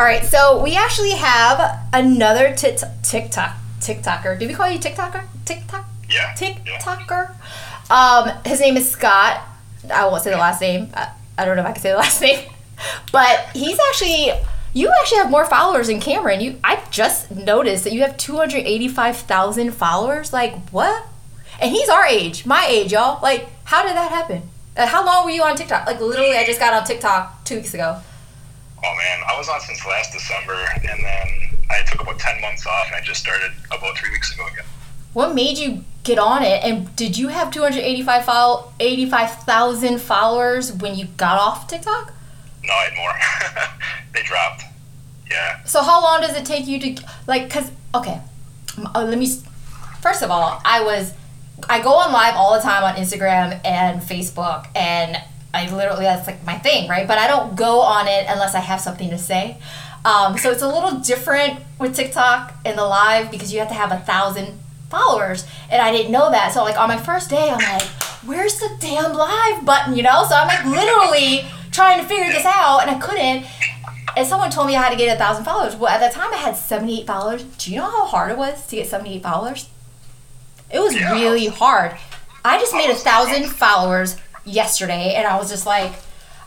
All right, so we actually have another tit- TikTok TikToker. Do we call you TikToker? TikTok? Yeah. TikToker. Um, his name is Scott. I won't say the last name. I, I don't know if I can say the last name, but he's actually. You actually have more followers than Cameron. You, I just noticed that you have two hundred eighty-five thousand followers. Like what? And he's our age, my age, y'all. Like, how did that happen? Uh, how long were you on TikTok? Like, literally, I just got on TikTok two weeks ago. Oh man, I was on since last December, and then I took about ten months off, and I just started about three weeks ago again. What made you get on it? And did you have 285 follow 85,000 followers when you got off TikTok? No, I had more. they dropped. Yeah. So how long does it take you to like cuz okay. Uh, let me First of all, I was I go on live all the time on Instagram and Facebook and I literally that's like my thing, right? But I don't go on it unless I have something to say. Um, so it's a little different with TikTok and the live because you have to have a thousand followers, and I didn't know that. So like on my first day, I'm like, "Where's the damn live button?" You know? So I'm like literally trying to figure this out, and I couldn't. And someone told me I had to get a thousand followers. Well, at that time, I had 78 followers. Do you know how hard it was to get 78 followers? It was really hard. I just made a thousand followers yesterday, and I was just like,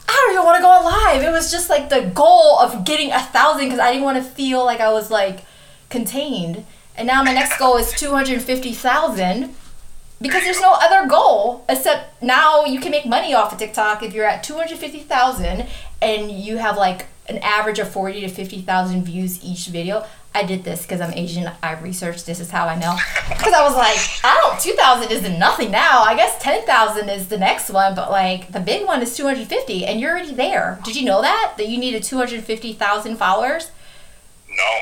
I don't even want to go live. It was just like the goal of getting a thousand because I didn't want to feel like I was like contained. And now my next goal is 250,000 because there's no other goal except now you can make money off of TikTok if you're at 250,000 and you have like an average of 40 to 50,000 views each video. I did this because I'm Asian. I researched. This is how I know. Because I was like, I don't. 2,000 isn't nothing now. I guess 10,000 is the next one, but like the big one is 250, and you're already there. Did you know that that you needed 250,000 followers? No.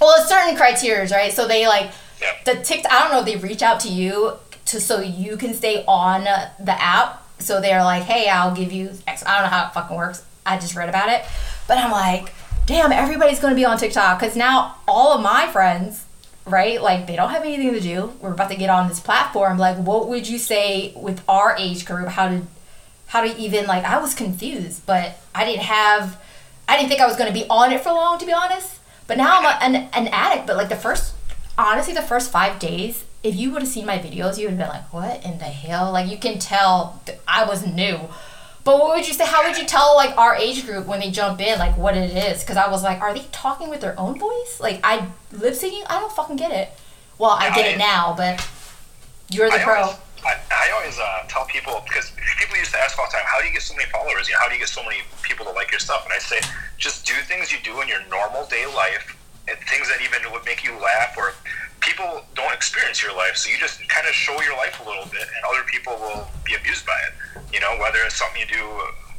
Well, it's certain criterias, right? So they like Yeah. the TikTok. I don't know if they reach out to you to so you can stay on the app. So they're like, hey, I'll give you X. I don't know how it fucking works. I just read about it, but I'm like, damn, everybody's gonna be on TikTok because now all of my friends, right? Like they don't have anything to do. We're about to get on this platform. Like, what would you say with our age group? How to how to even like? I was confused, but I didn't have. I didn't think I was gonna be on it for long, to be honest. But now I'm a, an an addict. But like the first, honestly, the first five days, if you would have seen my videos, you would have been like, "What in the hell?" Like you can tell I was new. But what would you say? How would you tell like our age group when they jump in, like what it is? Because I was like, are they talking with their own voice? Like I lip syncing? I don't fucking get it. Well, I get it now, but you're the I pro. always, I, I always uh, tell people because people used to ask all the time, "How do you get so many followers? You know, how do you get so many people to like your stuff?" And I say, just do things you do in your normal day life, and things that even would make you laugh, or people don't experience your life. So you just kind of show your life a little bit, and other people will be amused by it. You know, whether it's something you do,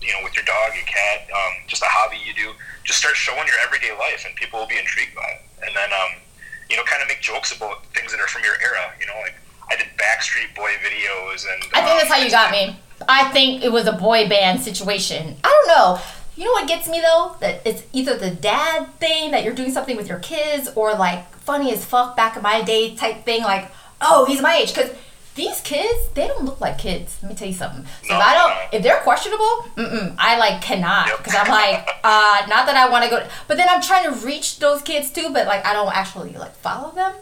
you know, with your dog, your cat, um, just a hobby you do, just start showing your everyday life, and people will be intrigued by it. And then, um, you know, kind of make jokes about things that are from your era. You know, like I did Backstreet Boy videos, and I think um, that's how you got me. I think it was a boy band situation. I don't know. You know what gets me though? That it's either the dad thing that you're doing something with your kids, or like funny as fuck back in my day type thing. Like, oh, he's my age. Because these kids, they don't look like kids. Let me tell you something. So No, if I don't, if they're questionable, mm-mm, I like cannot. Because I'm like, uh, not that I want to go, but then I'm trying to reach those kids too. But like, I don't actually like follow them.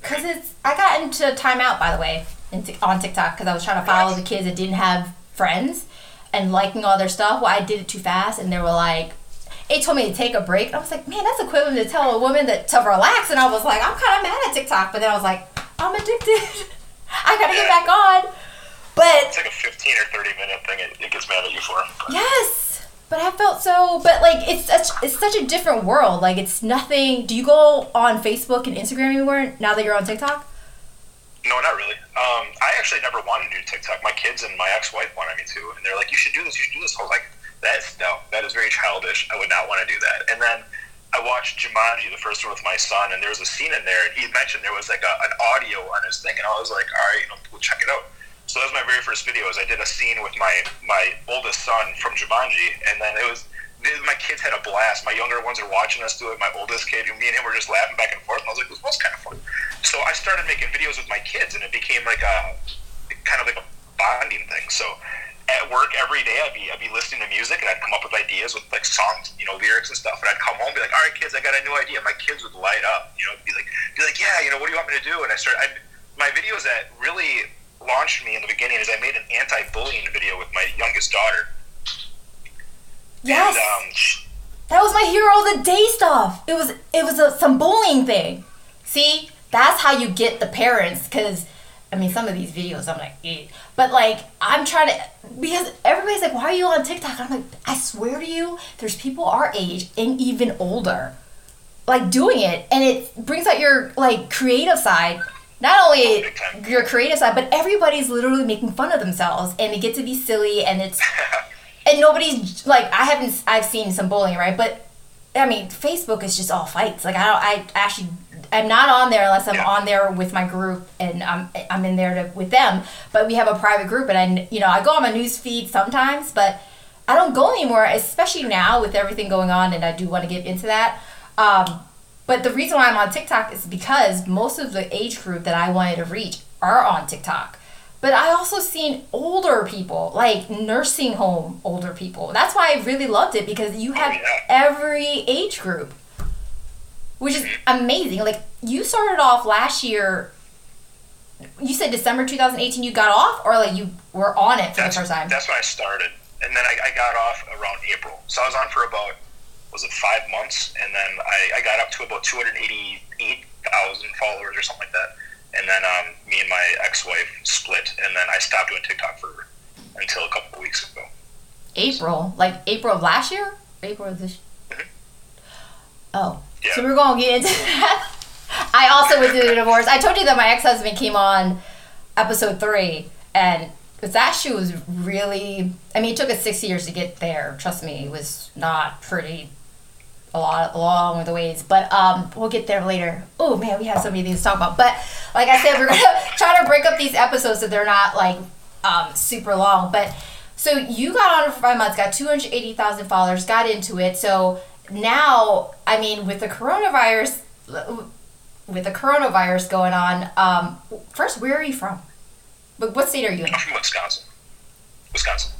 Cause it's I got into timeout by the way in on TikTok because I was trying to follow the kids that didn't have friends and liking all their stuff. Well, I did it too fast, and they were like, it told me to take a break. I was like, man, that's equivalent to tell a woman that to relax. And I was like, I'm kind of mad at TikTok, but then I was like, I'm addicted. I gotta get back on. But it's like a 15 or 30 minute thing. It, it gets mad at you for. But Yes, but I felt so. But like, it's such it's such a different world. Like, it's nothing. Do you go on Facebook and Instagram anymore now that you're on TikTok? No, not really. Um, I actually never wanted to do TikTok. My kids and my ex-wife wanted me to, and they're like, "You should do this. You should do this." I was like, "That's no, that is very childish. I would not want to do that." And then I watched Jumanji, the first one with my son, and there was a scene in there, and he mentioned there was like a, an audio on his thing, and I was like, "All right, you know, we'll check it out." So that was my very first video. Is I did a scene with my my oldest son from Jumanji, and then it was my kids had a blast. My younger ones are watching us do it. My oldest kid, me and him were just laughing back and forth. And I was like, this was kind of fun. So I started making videos with my kids, and it became like a kind of like a bonding thing. So at work every day, I'd be I'd be listening to music and I'd come up with ideas with like songs, you know, lyrics and stuff. And I'd come home and be like, all right, kids, I got a new idea. My kids would light up, you know, be like, be like, yeah, you know, what do you want me to do? And I started. I, my videos that really launched me in the beginning is I made an anti-bullying video with my youngest daughter. Yes. And, um, That was my hero of the day stuff. It was it was a, some bullying thing. See, that's how you get the parents because. I mean, some of these videos, I'm like, eh. but like, I'm trying to because everybody's like, "Why are you on TikTok?" I'm like, I swear to you, there's people our age and even older, like doing it, and it brings out your like creative side. Not only your creative side, but everybody's literally making fun of themselves, and they get to be silly, and it's and nobody's like I haven't I've seen some bullying right but I mean Facebook is just all fights like I don't I actually I'm not on there unless I'm Yeah. on there with my group and I'm I'm in there to, with them but we have a private group and I you know I go on my news feed sometimes but I don't go anymore especially now with everything going on and I do want to get into that um, but the reason why I'm on TikTok is because most of the age group that I wanted to reach are on TikTok. But I also seen older people, like nursing home older people. That's why I really loved it because you have yeah. every age group, which is amazing. Like you started off last year. You said December 2018 you got off, or like you were on it for that's, the first time. that's when I started, and then I, I got off around April. So I was on for about was it five months, and then I, I got up to about two hundred eighty eight thousand followers or something like that. And then um, me and my ex wife split, and doing TikTok for until a couple weeks ago. April, like April of last year, April of this. Mhm. Oh, Yeah. so we're gonna get into that. I also went through the divorce. I told you that my ex-husband came on episode three, and that shoe was really. I mean, it took us six years to get there. Trust me, it was not pretty. A lot along the ways, but um, we'll get there later. Oh man, we have so many things to talk about. But like I said, we're gonna try to break up these episodes so they're not like um, super long. But so you got on for five months, got 280,000 followers, got into it. So now, I mean, with the coronavirus, with the coronavirus going on, um, first, where are you from? But what state are you in? I'm from Wisconsin. Wisconsin.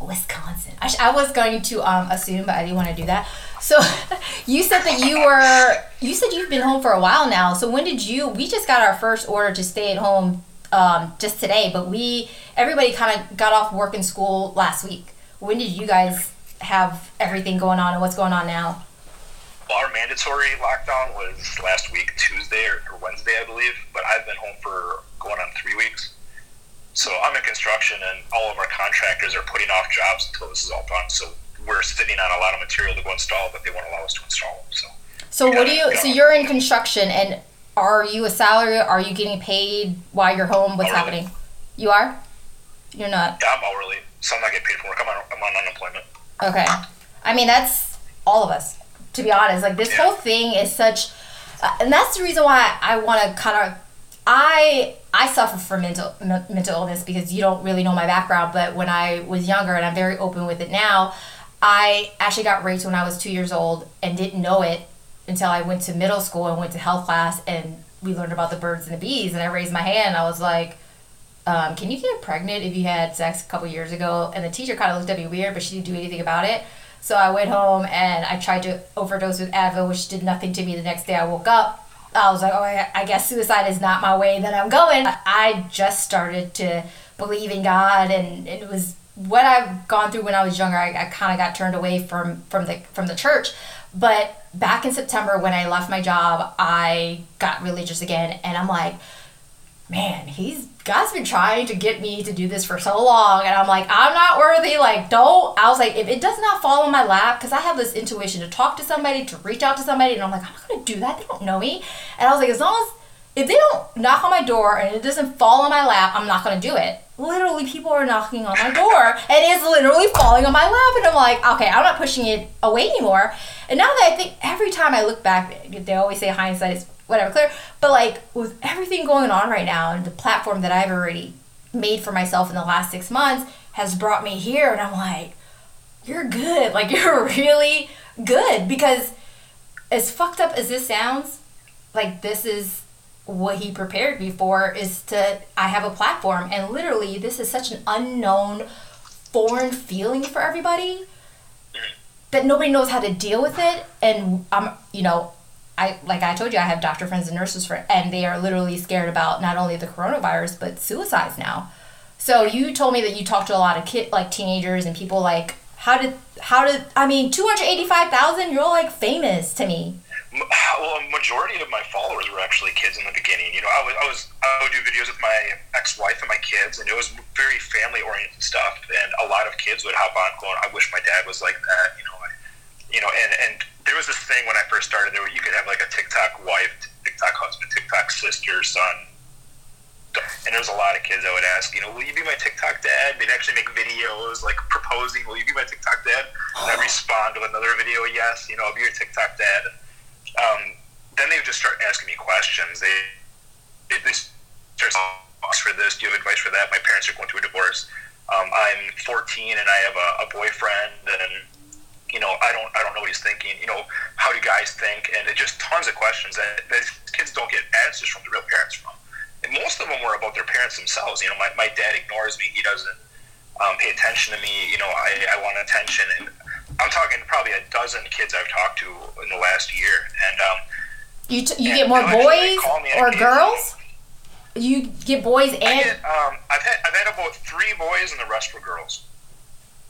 Wisconsin. I, sh- I was going to um, assume, but I didn't want to do that. So you said that you were, you said you've been home for a while now. So when did you, we just got our first order to stay at home um, just today, but we, everybody kind of got off work and school last week. When did you guys have everything going on and what's going on now? Well, our mandatory lockdown was last week, Tuesday or, or Wednesday, I believe. But I've been home for going on three weeks. So I'm in construction, and all of our contractors are putting off jobs until this is all done. So we're sitting on a lot of material to go install, but they won't allow us to install them. So So what do you, so you're in construction and are you a salary? Are you getting paid while you're home? What's happening? You are? You're not? yeah, I'm hourly, so I'm not getting paid for work. I'm on, I'm on unemployment. Okay. I mean, that's all of us, to be honest. Like, this Yeah. whole thing is such. Uh, and that's the reason why I want to kind of. I I suffer from mental me- mental illness because you don't really know my background. But when I was younger, and I'm very open with it now, I actually got raped when I was two years old and didn't know it until I went to middle school and went to health class and we learned about the birds and the bees. And I raised my hand. I was like, um, "Can you get pregnant if you had sex a couple years ago?" And the teacher kind of looked at me weird, but she didn't do anything about it. So I went home and I tried to overdose with Advil, which did nothing to me. The next day I woke up. I was like, oh, I guess suicide is not my way that I'm going. I just started to believe in God, and it was what I've gone through when I was younger. I, I kind of got turned away from from the from the church, but back in September when I left my job, I got religious again, and I'm like, man, he's God's been trying to get me to do this for so long, and I'm like, I'm not worthy. Like, don't. I was like, if it does not fall on my lap, because I have this intuition to talk to somebody, to reach out to somebody, and I'm like, I'm not gonna do that. They don't know me, and I was like, as long as if they don't knock on my door and it doesn't fall on my lap, I'm not gonna do it. Literally, people are knocking on my door, and it's literally falling on my lap, and I'm like, okay, I'm not pushing it away anymore. And now that I think, every time I look back, they always say hindsight is whatever clear, but like with everything going on right now and the platform that I've already made for myself in the last six months has brought me here, and I'm like, you're good, like you're really good. Because as fucked up as this sounds, like this is what he prepared me for is to I have a platform. And literally this is such an unknown foreign feeling for everybody mm-hmm. that nobody knows how to deal with it. And i'm you know i like i told you i have doctor friends and nurses friends and they are literally scared about not only the coronavirus but suicides now. So you told me that you talked to a lot of kid like teenagers and people like how did how did i mean 285000 you're like famous to me well, a majority of my followers were actually kids in the beginning. You know, I was, I was, I would do videos with my ex-wife and my kids, and it was very family-oriented stuff. And a lot of kids would hop on, going, "I wish my dad was like that." You know, I, you know, and and there was this thing when I first started. There, where you could have like a TikTok wife, TikTok husband, TikTok sister, son. And there was a lot of kids that would ask, you know, will you be my TikTok dad? They'd actually make videos like proposing, will you be my TikTok dad? And I'd respond with another video, yes, you know, I'll be your TikTok dad. And, um, then they would just start asking me questions. They they, they start for this. Do you have advice for that? My parents are going through a divorce. Um, I'm 14 and I have a, a boyfriend, and you know I don't I don't know what he's thinking. You know how do guys think? And it just tons of questions that, that kids don't get answers from the real parents from. And most of them were about their parents themselves. You know, my, my dad ignores me. He doesn't um, pay attention to me. You know, I, I want attention. And I'm talking probably a dozen kids I've talked to in the last year, and um, you t- you get more boys or girls you get boys and get, um, I've had I've had about three boys, and the rest were girls.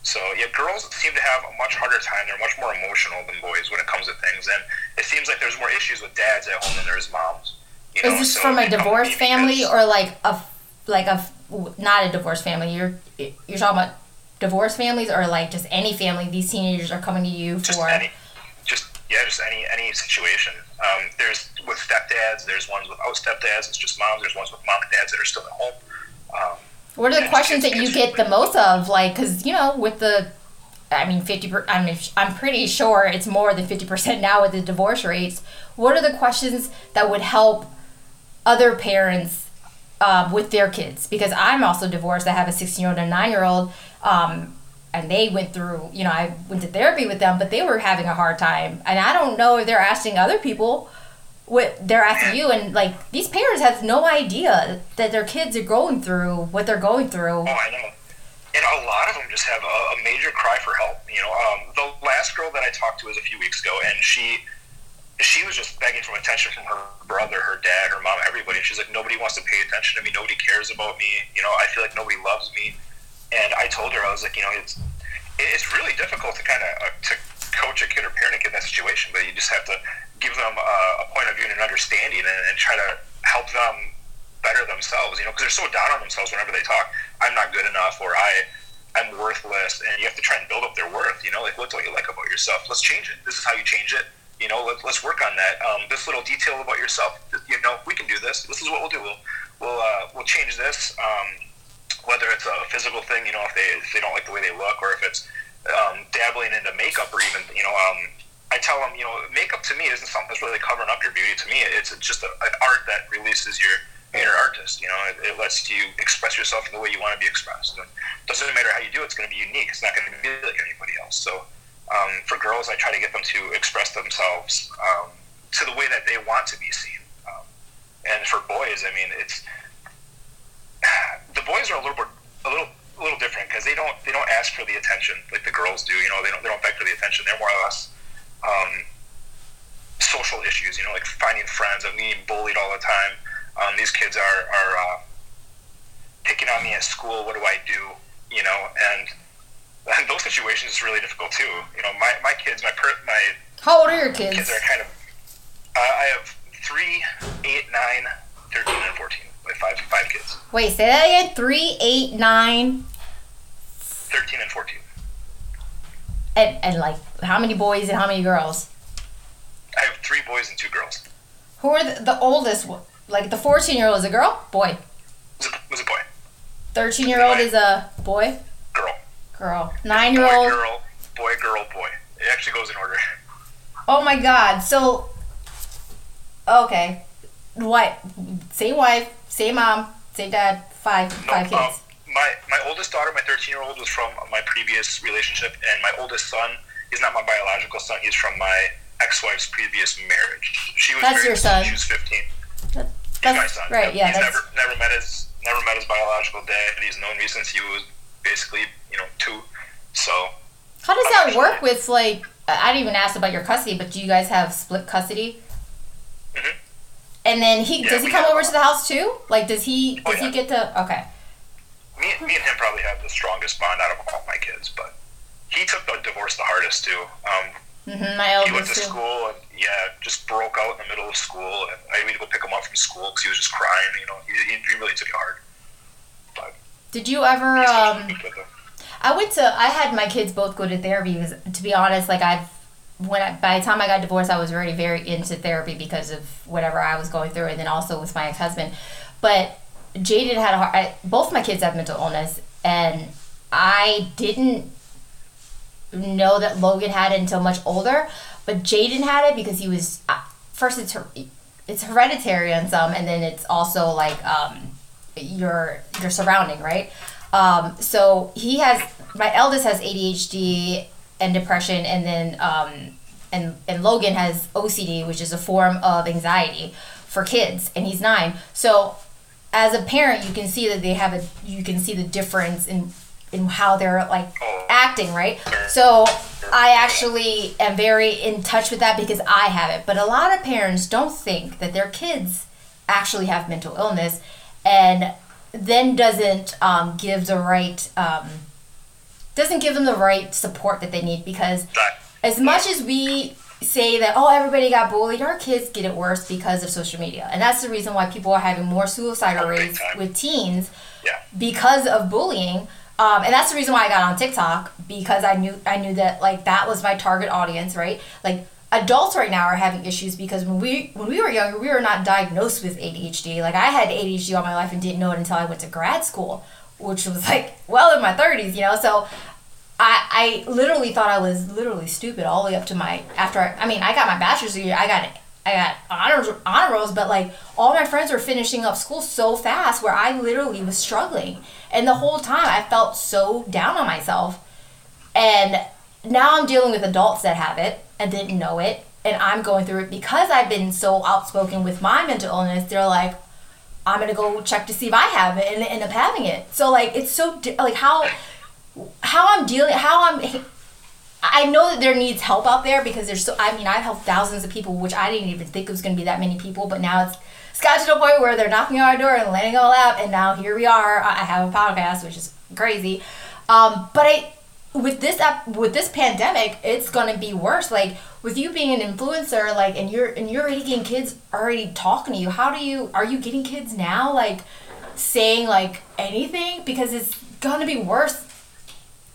So yeah, girls seem to have a much harder time. They're much more emotional than boys when it comes to things, and it seems like there's more issues with dads at home than there is moms. You know? is this so from a they come to divorced family because- or like a like a not a divorced family you're you're talking about divorced families or like just any family these teenagers are coming to you just for any, just yeah, just any any situation. Um, there's with stepdads. There's ones without stepdads. It's just moms. There's ones with mom and dads that are still at home. Um, What are the questions that you get the most of? Like, because you know, with the, I mean, fifty. Per, I mean, I'm pretty sure it's more than fifty percent now with the divorce rates. What are the questions that would help other parents uh, with their kids? Because I'm also divorced. I have a sixteen-year-old and a nine-year-old, um, and they went through. You know, I went to therapy with them, but they were having a hard time. And I don't know if they're asking other people what they're asking you and like these parents have no idea that their kids are going through what they're going through Oh, I know. And a lot of them just have a, a major cry for help. You know, um, the last girl that I talked to was a few weeks ago, and she she was just begging for attention from her brother, her dad, her mom, everybody. She's like, nobody wants to pay attention to me. Nobody cares about me. You know, I feel like nobody loves me. And I told her, I was like, you know, it's it's really difficult to kind of uh, to coach a kid or parent kid in that situation, but you just have to give them uh, a point of view and an understanding, and, and try to help them better themselves. You know, because they're so down on themselves whenever they talk. I'm not good enough, or I I'm worthless, and you have to try and build up their worth. You know, like what don't you like about yourself? Let's change it. This is how you change it. You know, let, let's work on that. Um, this little detail about yourself. You know, we can do this. This is what we'll do. We'll we'll uh, we'll change this. Um, whether it's a physical thing, you know, if they if they don't like the way they look, or if it's um, dabbling into makeup, or even you know, um, I tell them, you know, makeup to me isn't something that's really covering up your beauty. To me, it's just a, an art that releases your inner artist. You know, it, it lets you express yourself in the way you want to be expressed. And doesn't matter how you do it; it's going to be unique. It's not going to be like anybody else. So, um, for girls, I try to get them to express themselves um, to the way that they want to be seen. Um, and for boys, I mean, it's boys are a little bit a little a little different because they don't they don't ask for the attention like the girls do. You know, they don't they don't beg for the attention. They're more or less um, social issues. You know, like finding friends and being bullied all the time. Um, these kids are are uh, picking on me at school. What do I do? You know, and, and those situations is really difficult too. You know, my, my kids, my per, my how old are your kids kids are kind of. Uh, I have three, eight, nine, 13, and fourteen. Like five five kids. wait say that again three eight nine 13 and 14. and, and like how many boys and how many girls I have three boys and two girls. who are the, the oldest one? like the 14 year old is a girl boy was a, was a boy. 13 year old is a boy Girl. girl 9 year old Boy, girl, boy, girl, boy. It actually goes in order. Oh my god. So okay. What same wife, same mom, same dad, five No, five um, kids. my, my oldest daughter, my 13 year old, was from my previous relationship, and my oldest son, he's not my biological son, he's from my ex wife's previous marriage. She was That's married your son. She was 15. That- He's my son. right, yeah, He's never never met his never met his biological dad. He's known me since he was basically, you know, two. So. How does that work with like? I didn't even ask about your custody, but do you guys have split custody? Mm-hmm. And then he Yeah, does he come over to the house too? Like, does he Oh, does he get to? Okay. Me, me and him probably have the strongest bond out of all my kids, but he took the divorce the hardest too. Um, hmm my he went to too. school and yeah, just broke out in the middle of school, and I had to go pick him up from school because he was just crying. You know, he, he, really took it hard. But Did you ever? he's such a Um, good kid, though. I went to. I had my kids both go to therapy because, to be honest, like I've when I, by the time I got divorced, I was already very into therapy because of whatever I was going through, and then also with my ex husband. But Jaden had a hard. I, both my kids have mental illness, and I didn't know that Logan had it until much older. But Jaden had it because he was uh, first. It's it's hereditary on some, and then it's also like um, your your surrounding, right? Um, so he has my eldest has ADHD and depression, and then um, and and Logan has OCD, which is a form of anxiety for kids, and he's nine. So as a parent, you can see that they have a you can see the difference in in how they're like acting, right? So I actually am very in touch with that because I have it. But a lot of parents don't think that their kids actually have mental illness, and then doesn't um, give the right um, doesn't give them the right support that they need because as much as we say that oh everybody got bullied our kids get it worse because of social media. And that's the reason why people are having more suicidal rates with teens yeah. because of bullying. Um, and that's the reason why i got on tiktok because i knew i knew that like that was my target audience right? Like adults right now are having issues because when we when we were younger we were not diagnosed with adhd like i had adhd all my life and didn't know it until i went to grad school which was like well in my 30s you know? So I, I literally thought I was literally stupid all the way up to my after I, I mean I got my bachelor's degree I got I got honors honor rolls but like all my friends were finishing up school so fast where I literally was struggling. And the whole time I felt so down on myself. And now I'm dealing with adults that have it and didn't know it. And I'm going through it because I've been so outspoken with my mental illness. They're like I'm gonna go check to see if I have it and end up having it so like it's so like how how I'm dealing, how I'm. I know that there needs help out there because there's so. I mean, I've helped thousands of people, which I didn't even think it was to be that many people. But now it's it's got to the point where they're knocking on our door and letting it all out, and now here we are. I I have a podcast, which is crazy. Um, but I, with this app, with this pandemic, it's to be worse. Like with you being an influencer, like, and you're and you're already getting kids already talking to you. How do you are you getting kids now? Like saying like anything because it's to be worse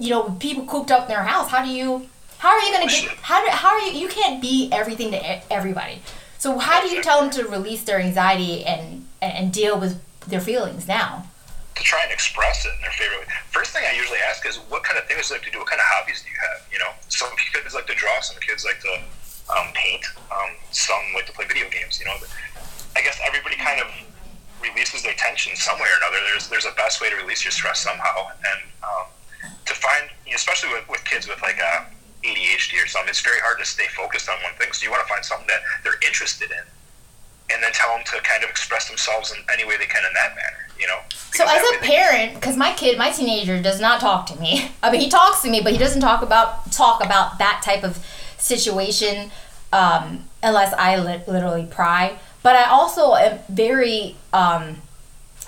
you know, people cooped up in their house. How do you, how are you gonna get, how do, how are you, you can't be everything to everybody. So how do you tell them to release their anxiety and, and deal with their feelings now? To try and express it in their favorite way. First thing I usually ask is, what kind of things do you like to do? What kind of hobbies do you have? You know, some kids like to draw, some kids like to um, paint, um, some like to play video games. You know, I guess everybody kind of releases their tension some way or another. There's there's a best way to release your stress somehow, and um, to find, you know, especially with, with kids with like uh, ADHD or something, it's very hard to stay focused on one thing. So you want to find something that they're interested in, and then tell them to kind of express themselves in any way they can in that manner. You know. So as a parent, because my kid, my teenager, does not talk to me. I mean, he talks to me, but he doesn't talk about talk about that type of situation um, unless I li- literally pry. But I also am very. Um,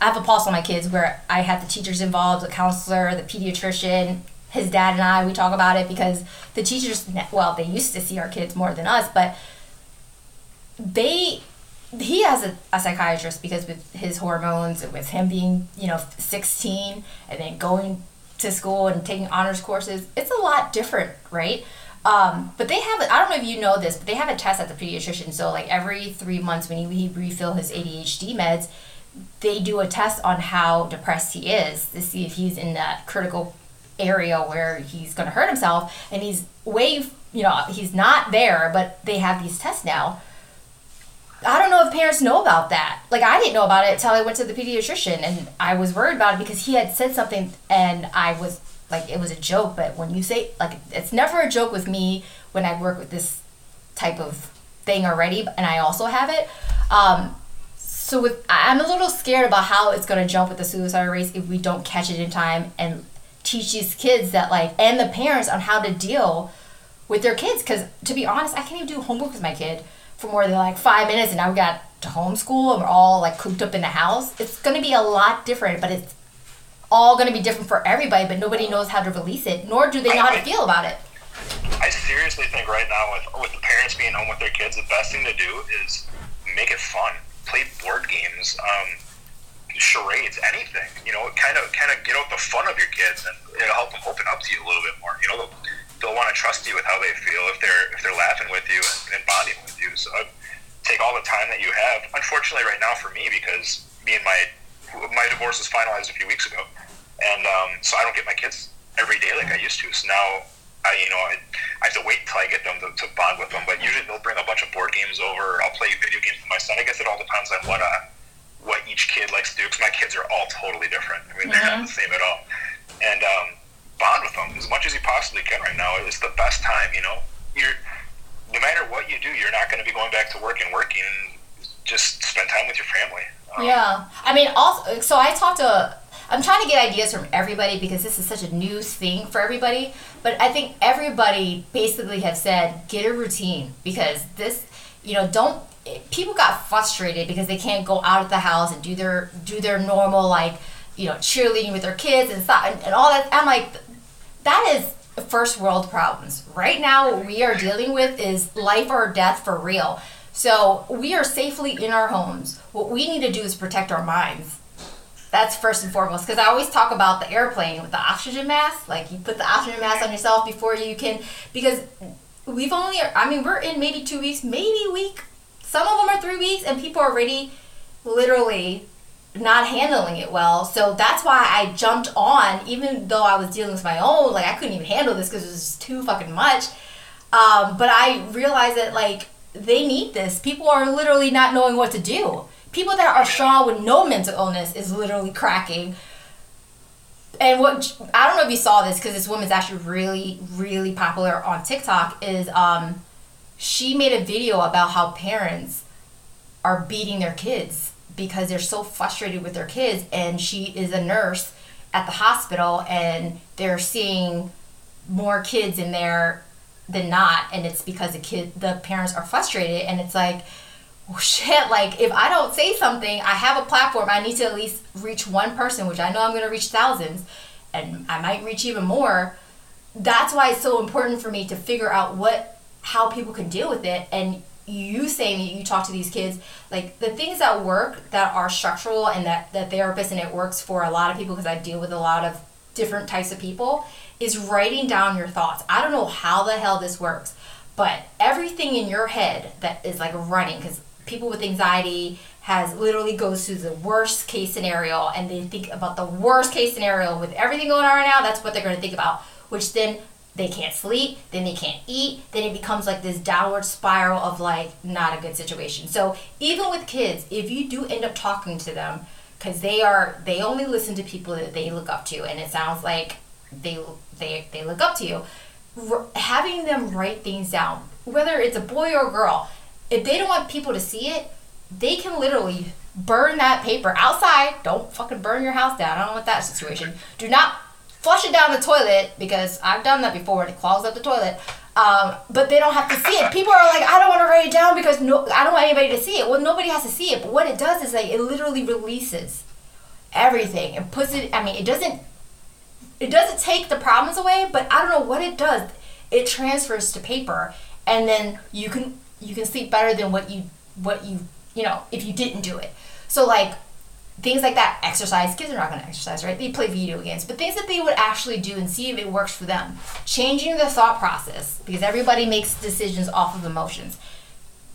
I have a pulse on my kids where I have the teachers involved, the counselor, the pediatrician, his dad and I. We talk about it because the teachers, well, they used to see our kids more than us, but they he has a, a psychiatrist because with his hormones with him being you know 16 and then going to school and taking honors courses it's a lot different right? Um, but they have i don't know if you know this but they have a test at the pediatrician. So like every three months when he, he refill his adhd meds they do a test on how depressed he is to see if he's in that critical area where he's going to hurt himself. And he's way you know he's not there but they have these tests now I don't know if parents know about that. Like I didn't know about it until I went to the pediatrician and I was worried about it because he had said something and I was like it was a joke, but when you say like it's never a joke with me when I work with this type of thing already and I also have it. Um so with I'm a little scared about how it's going to jump with the suicide rates if we don't catch it in time and teach these kids that like and the parents on how to deal with their kids because to be honest i can't even do homework with my kid for more than like five minutes and now we got to homeschool and we're all like cooped up in the house it's going to be a lot different but it's all going to be different for everybody but nobody knows how to release it nor do they know how to feel about it I seriously think right now with with the parents being home with their kids, the best thing to do is make it fun. Play board games, um, charades, anything. You know, kind of kind of get out the fun of your kids, and it'll help them open up to you a little bit more. You know, they'll, want to trust you with how they feel if they're if they're laughing with you and, and bonding with you. So I'd take all the time that you have. Unfortunately, right now for me, because me and my my divorce was finalized a few weeks ago, and um, so I don't get my kids every day like I used to. So now I, you know, I, I have to wait until I get them to, to bond with them. But usually they'll bring a bunch of board games over. I'll play video games with my son. I guess it all depends on what uh, what each kid likes to do. Because my kids are all totally different. I mean, they're not the same at all. And um, bond with them as much as you possibly can right now. It's the best time. You know, you're no matter what you do, you're not going to be going back to work and working. Just spend time with your family. Um, yeah, I mean, also, so I talked to I'm trying to get ideas from everybody because this is such a new thing for everybody. But I think everybody basically have said get a routine because this, you know, don't people got frustrated because they can't go out of the house and do their do their normal like you know cheerleading with their kids and stuff and, and all that. I'm like, that is first world problems. Right now, what we are dealing with is life or death for real. So we are safely in our homes. What we need to do is protect our minds that's first and foremost because I always talk about the airplane with the oxygen mask. Like you put the oxygen mask on yourself before you can because we've only I mean we're in maybe two weeks, maybe week. Some of them are three weeks, and people are already literally not handling it well. So that's why I jumped on, even though I was dealing with my own. Like I couldn't even handle this because it was too fucking much. Um, but I realized that like they need this. People are literally not knowing what to do people that are strong with no mental illness is literally cracking. And what I don't know if you saw this because this woman's actually really, really popular on TikTok. Is um, she made a video about how parents are beating their kids because they're so frustrated with their kids, and she is a nurse at the hospital, and they're seeing more kids in there than not, and it's because the kid, the parents are frustrated, and it's like shit, like if I don't say something, I have a platform, I need to at least reach one person, which I know I'm going to reach thousands, and I might reach even more. That's why it's so important for me to figure out what, how people can deal with it. And you saying you talk to these kids, like the things that work that are structural and that, the therapist and it works for a lot of people because I deal with a lot of different types of people, is writing down your thoughts. I don't know how the hell this works, but everything in your head that is like running, because people with anxiety has literally goes through the worst case scenario and they think about the worst case scenario with everything going on right now that's what they're going to think about which then they can't sleep then they can't eat then it becomes like this downward spiral of like not a good situation so even with kids if you do end up talking to them because they are they only listen to people that they look up to and it sounds like they they, they look up to you having them write things down whether it's a boy or a girl if they don't want people to see it, they can literally burn that paper outside. Don't fucking burn your house down. I don't want that situation. Do not flush it down the toilet because I've done that before it clogs up the toilet. Um, but they don't have to see it. People are like, I don't want to write it down because no, I don't want anybody to see it. Well, nobody has to see it. But what it does is like it literally releases everything and puts it. I mean, it doesn't. It doesn't take the problems away, but I don't know what it does. It transfers to paper, and then you can you can sleep better than what you what you you know if you didn't do it. So like things like that, exercise. Kids are not going to exercise, right? They play video games, but things that they would actually do and see if it works for them. Changing the thought process because everybody makes decisions off of emotions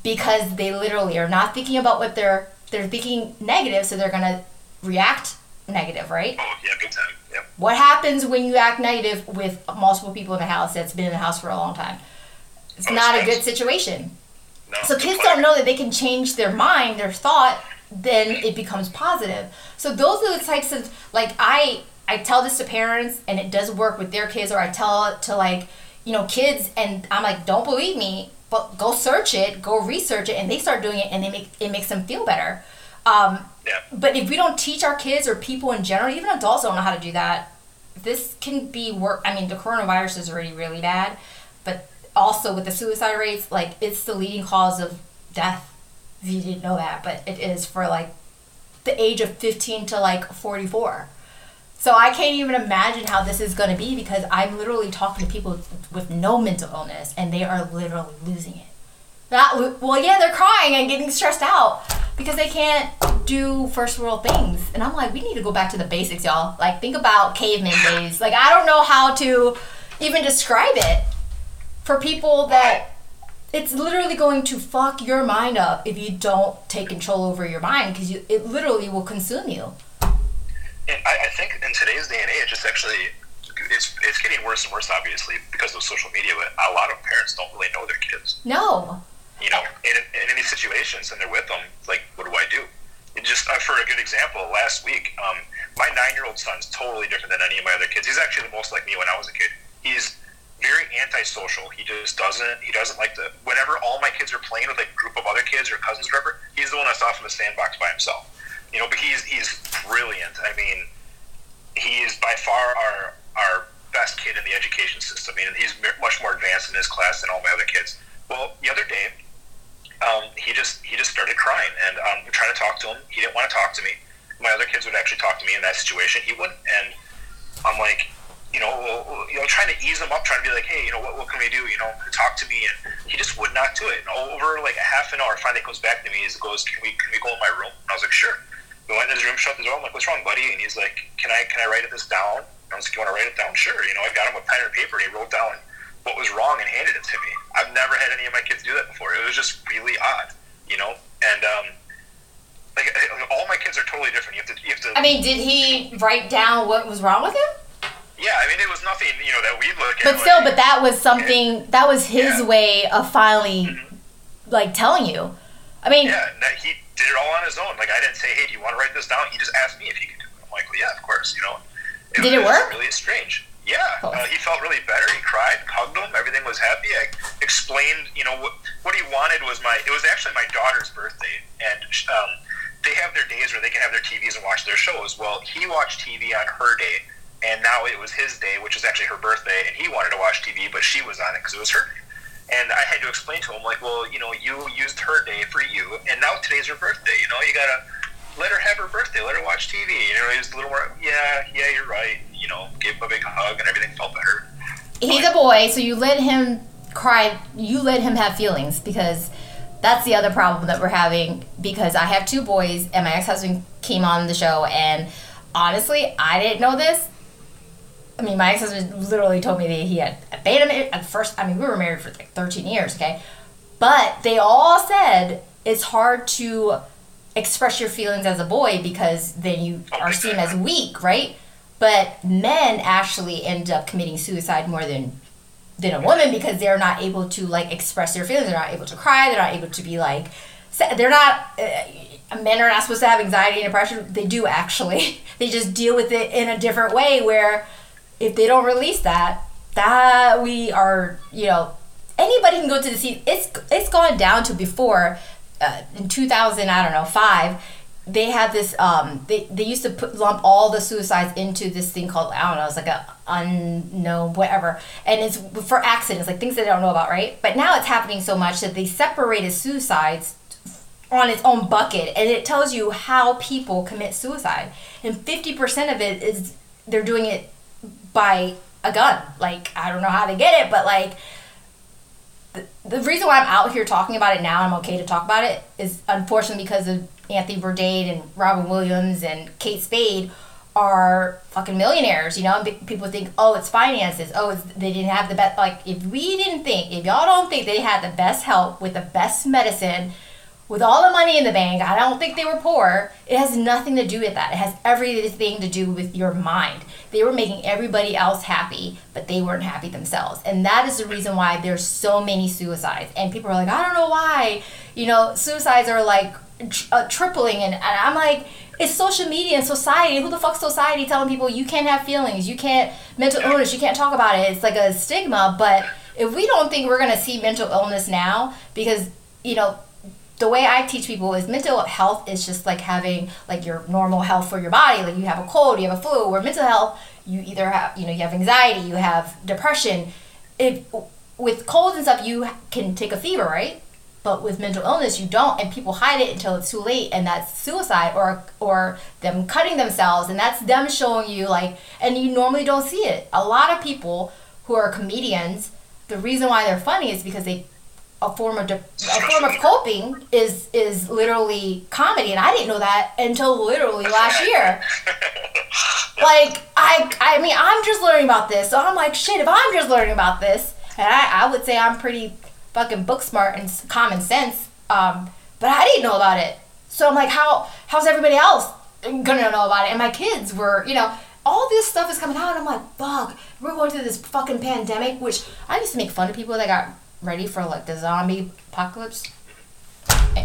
because they literally are not thinking about what they're they're thinking negative, so they're going to react negative, right? Oh yeah, good time. Yep. What happens when you act negative with multiple people in the house that's been in the house for a long time? It's not a good situation. No, So kids don't know that they can change their mind, their thought, then it becomes positive. So those are the types of like I I tell this to parents and it does work with their kids or I tell it to like, you know, kids and I'm like, don't believe me, but go search it, go research it and they start doing it and they make it makes them feel better. Um, Yeah. but if we don't teach our kids or people in general, even adults don't know how to do that, this can be work. I mean, the coronavirus is already really bad, but also with the suicide rates, like it's the leading cause of death. You didn't know that, but it is for like the age of 15 to like 44. So I can't even imagine how this is going to be because I'm literally talking to people with no mental illness and they are literally losing it. That well, yeah, they're crying and getting stressed out because they can't do first world things. And I'm like, we need to go back to the basics, y'all. Like think about caveman days. Like I don't know how to even describe it for people that it's literally going to fuck your mind up if you don't take control over your mind because you it literally will consume you. And I, I think in today's day and age, it's actually it's it's getting worse and worse, obviously, because of social media. But a lot of parents don't really know their kids. No. You know, in, in any situations, and they're with them, like, what do I do? And just uh, for a good example, last week, um, my nine-year-old son's totally different than any of my other kids. He's actually the most like me when I was a kid. He's very antisocial. He just doesn't. He doesn't like to. Whenever all my kids are playing with a group of other kids or cousins, or whatever, he's the one that's off in the sandbox by himself. You know, but he's he's brilliant. I mean, he is by far our our best kid in the education system. I mean, he's much more advanced in his class than all my other kids. Well, the other day, um, he just he just started crying, and um, I'm trying to talk to him. He didn't want to talk to me. My other kids would actually talk to me in that situation. He wouldn't, and I'm like, you know, you know, trying to ease him up, trying to be like, hey, you know, what, what can we do? You know, talk to me, and he just would not do it. And over like a half an hour, finally comes back to me. He goes, can we can we go in my room? And I was like, sure. We went in his room, shut the door. I'm like, what's wrong, buddy? And he's like, can I can I write this down? And I was like, you want to write it down? Sure. You know, I got him a pen and paper, and he wrote down what was wrong and handed it to me. I've never had any of my kids do that before. It was just really odd, you know, and. um like all my kids are totally different. You have to, you have to. I mean, did he write down what was wrong with him? I mean, it was nothing, you know, that we look at. But still, like, but that was something. That was his yeah. way of finally, mm-hmm. like, telling you. I mean. Yeah, that he did it all on his own. Like, I didn't say, "Hey, do you want to write this down?" He just asked me if he could do it. I'm like, "Well, yeah, of course." You know. It did was, it work? Really strange. Yeah, uh, he felt really better. He cried, hugged him. Everything was happy. I explained, you know, what what he wanted was my. It was actually my daughter's birthday, and um, they have their days where they can have their TVs and watch their shows. Well, he watched TV on her day and now it was his day, which is actually her birthday, and he wanted to watch TV, but she was on it because it was her day. And I had to explain to him, like, well, you know, you used her day for you, and now today's her birthday. You know, you gotta let her have her birthday, let her watch TV. You know, he was a little more, yeah, yeah, you're right. You know, gave him a big hug, and everything felt better. He's but, a boy, so you let him cry. You let him have feelings because that's the other problem that we're having. Because I have two boys, and my ex husband came on the show, and honestly, I didn't know this I mean, my ex husband literally told me that he had abandonment at first. I mean, we were married for like 13 years, okay? But they all said it's hard to express your feelings as a boy because then you are seen as weak, right? But men actually end up committing suicide more than than a woman because they're not able to like express their feelings. They're not able to cry. They're not able to be like. They're not. Uh, men are not supposed to have anxiety and depression. They do actually. They just deal with it in a different way where if they don't release that, that we are, you know, anybody can go to the sea. It's it's gone down to before uh, in 2000, I don't know, five. They had this. Um, they they used to put lump all the suicides into this thing called I don't know. It's like a unknown whatever, and it's for accidents, like things they don't know about, right? But now it's happening so much that they separated suicides on its own bucket, and it tells you how people commit suicide, and fifty percent of it is they're doing it by a gun. Like, I don't know how they get it, but like, the, the reason why I'm out here talking about it now, I'm okay to talk about it, is unfortunately because of Anthony Bourdain and Robin Williams and Kate Spade are fucking millionaires, you know. And people think, oh, it's finances. Oh, it's, they didn't have the best. Like, if we didn't think, if y'all don't think they had the best help with the best medicine, with all the money in the bank, I don't think they were poor. It has nothing to do with that. It has everything to do with your mind. They were making everybody else happy, but they weren't happy themselves. And that is the reason why there's so many suicides. And people are like, I don't know why. You know, suicides are like uh, tripling. And, and I'm like, it's social media and society. Who the fuck society telling people you can't have feelings, you can't mental illness, you can't talk about it? It's like a stigma. But if we don't think we're gonna see mental illness now, because you know the way I teach people is mental health is just like having like your normal health for your body. Like you have a cold, you have a flu, or mental health, you either have you know you have anxiety, you have depression. If with colds and stuff, you can take a fever, right? But with mental illness, you don't, and people hide it until it's too late, and that's suicide or or them cutting themselves, and that's them showing you like, and you normally don't see it. A lot of people who are comedians, the reason why they're funny is because they a form of de- a form of coping is is literally comedy, and I didn't know that until literally last year. like I I mean I'm just learning about this, so I'm like shit. If I'm just learning about this, and I, I would say I'm pretty fucking book smart and common sense, um, but I didn't know about it. So I'm like, how how's everybody else gonna know about it? And my kids were, you know. All this stuff is coming out, and I'm like, fuck, we're going through this fucking pandemic, which I used to make fun of people that got ready for like the zombie apocalypse.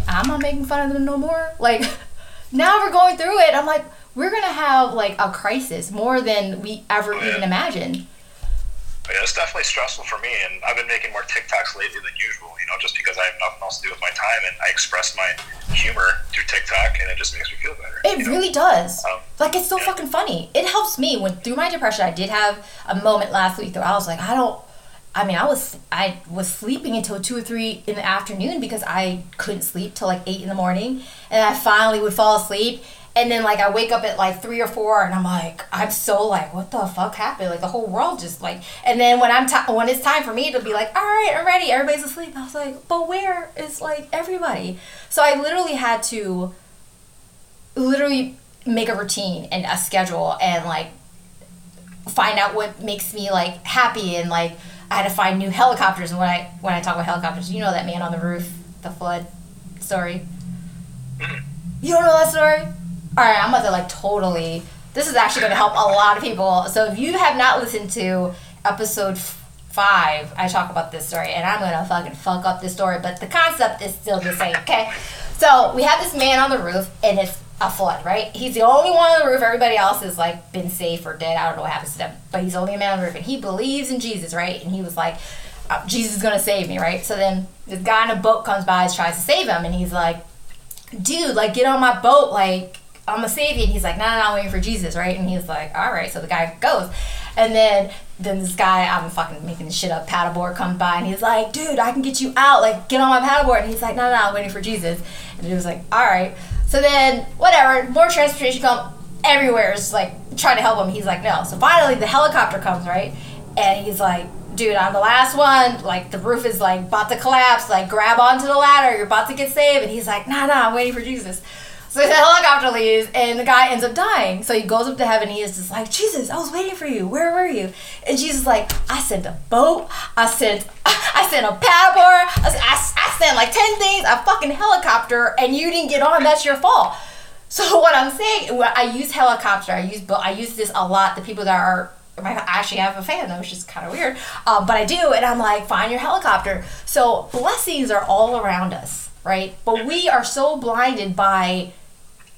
I'm not making fun of them no more. Like now we're going through it. I'm like, we're gonna have like a crisis more than we ever Oh, yeah. even imagined. Yeah, it's definitely stressful for me, and I've been making more TikToks lately than usual. You know, just because I have nothing else to do with my time, and I express my humor through TikTok, and it just makes me feel better. It you know? really does. Um, Like it's so yeah. fucking funny. It helps me when through my depression. I did have a moment last week where I was like, I don't. I mean, I was I was sleeping until two or three in the afternoon because I couldn't sleep till like eight in the morning, and I finally would fall asleep. And then like I wake up at like three or four, and I'm like, I'm so like, what the fuck happened? Like the whole world just like. And then when I'm ti when it's time for me to be like, all right, I'm ready. Everybody's asleep. I was like, but where is like everybody? So I literally had to literally make a routine and a schedule and like find out what makes me like happy and like I had to find new helicopters and when I when I talk about helicopters, you know that man on the roof, the flood story. Mm-hmm. You don't know that story? Alright, I'm about to like totally this is actually gonna help a lot of people. So if you have not listened to episode five, I talk about this story and I'm gonna fucking fuck up this story, but the concept is still the same, okay? So we have this man on the roof and it's a flood, right? He's the only one on the roof. Everybody else has like been safe or dead. I don't know what happens to them, but he's the only man on the roof, and he believes in Jesus, right? And he was like, uh, "Jesus is gonna save me," right? So then this guy in a boat comes by, and tries to save him, and he's like, "Dude, like get on my boat, like I'm gonna save you." And he's like, "No, no, no, I'm waiting for Jesus," right? And he's like, "All right." So the guy goes, and then then this guy, I'm fucking making shit up, paddleboard comes by, and he's like, "Dude, I can get you out, like get on my paddleboard." And he's like, "No, no, no, I'm waiting for Jesus." And he was like, "All right." So then, whatever, more transportation come everywhere is like trying to help him. He's like, no. So finally, the helicopter comes, right? And he's like, dude, I'm the last one. Like, the roof is like about to collapse. Like, grab onto the ladder. You're about to get saved. And he's like, nah, nah, I'm waiting for Jesus. So the helicopter leaves, and the guy ends up dying. So he goes up to heaven. He is just like, Jesus, I was waiting for you. Where were you? And Jesus is like, I sent a boat. I sent, I sent a paddleboard. I sent like ten things. A fucking helicopter, and you didn't get on. That's your fault. So what I'm saying, I use helicopter. I use, but I use this a lot. The people that are I actually have a fan, though, which is kind of weird, um, but I do, and I'm like, find your helicopter. So blessings are all around us, right? But we are so blinded by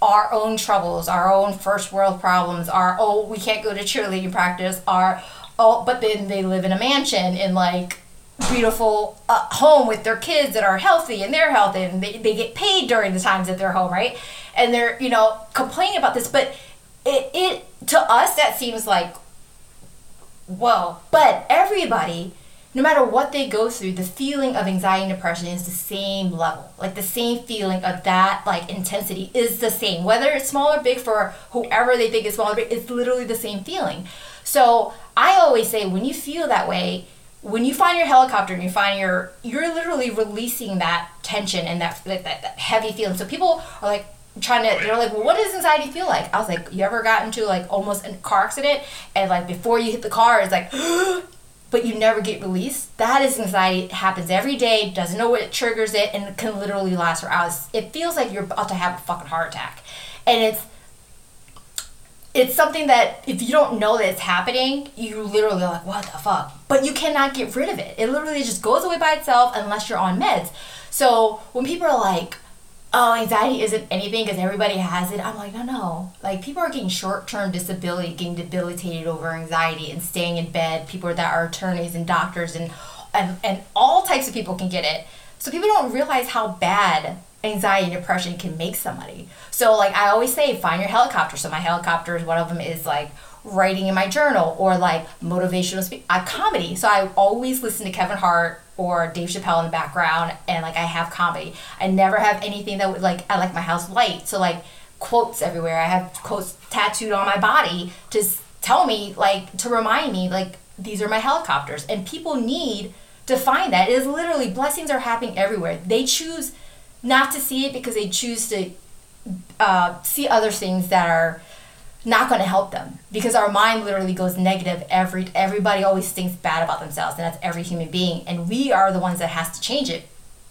our own troubles, our own first world problems, our oh we can't go to cheerleading practice, our oh but then they live in a mansion in like beautiful uh, home with their kids that are healthy and they're healthy and they, they get paid during the times that they're home, right? And they're you know complaining about this, but it it to us that seems like whoa, but everybody no matter what they go through, the feeling of anxiety and depression is the same level. Like the same feeling of that like intensity is the same. Whether it's small or big for whoever they think is small or big, it's literally the same feeling. So I always say when you feel that way, when you find your helicopter and you find your you're literally releasing that tension and that that, that, that heavy feeling. So people are like trying to they're like well what does anxiety feel like i was like you ever got into like almost a car accident and like before you hit the car it's like but you never get released that is anxiety it happens every day doesn't know what triggers it and it can literally last for hours it feels like you're about to have a fucking heart attack and it's it's something that if you don't know that it's happening, you literally are like, what the fuck? But you cannot get rid of it. It literally just goes away by itself unless you're on meds. So when people are like, oh, anxiety isn't anything because everybody has it, I'm like, no, no. Like people are getting short term disability, getting debilitated over anxiety and staying in bed. People that are attorneys and doctors and, and, and all types of people can get it. So people don't realize how bad anxiety and depression can make somebody. So like I always say, find your helicopter. So my helicopter is one of them is like writing in my journal or like motivational speak uh, comedy so i always listen to kevin hart or dave chappelle in the background and like i have comedy. I never have anything that would like i like my house light so like quotes everywhere. I have quotes tattooed on my body to tell me like to remind me like these are my helicopters. And people need to find that. It is literally blessings are happening everywhere. They choose not to see it because they choose to uh, see other things that are not going to help them. Because our mind literally goes negative every everybody always thinks bad about themselves and that's every human being and we are the ones that has to change it.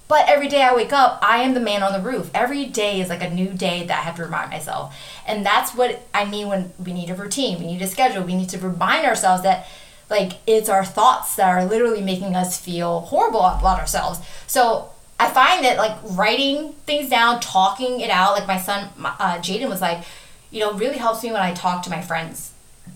But every day i wake up i am the man on the roof. Every day is like a new day that i have to remind myself. And that's what i mean when we need a routine we need a schedule we need to remind ourselves that like it's our thoughts that are literally making us feel horrible about ourselves. So i find that like writing things down talking it out like my son uh, jaden was like you know, really helps me when I talk to my friends.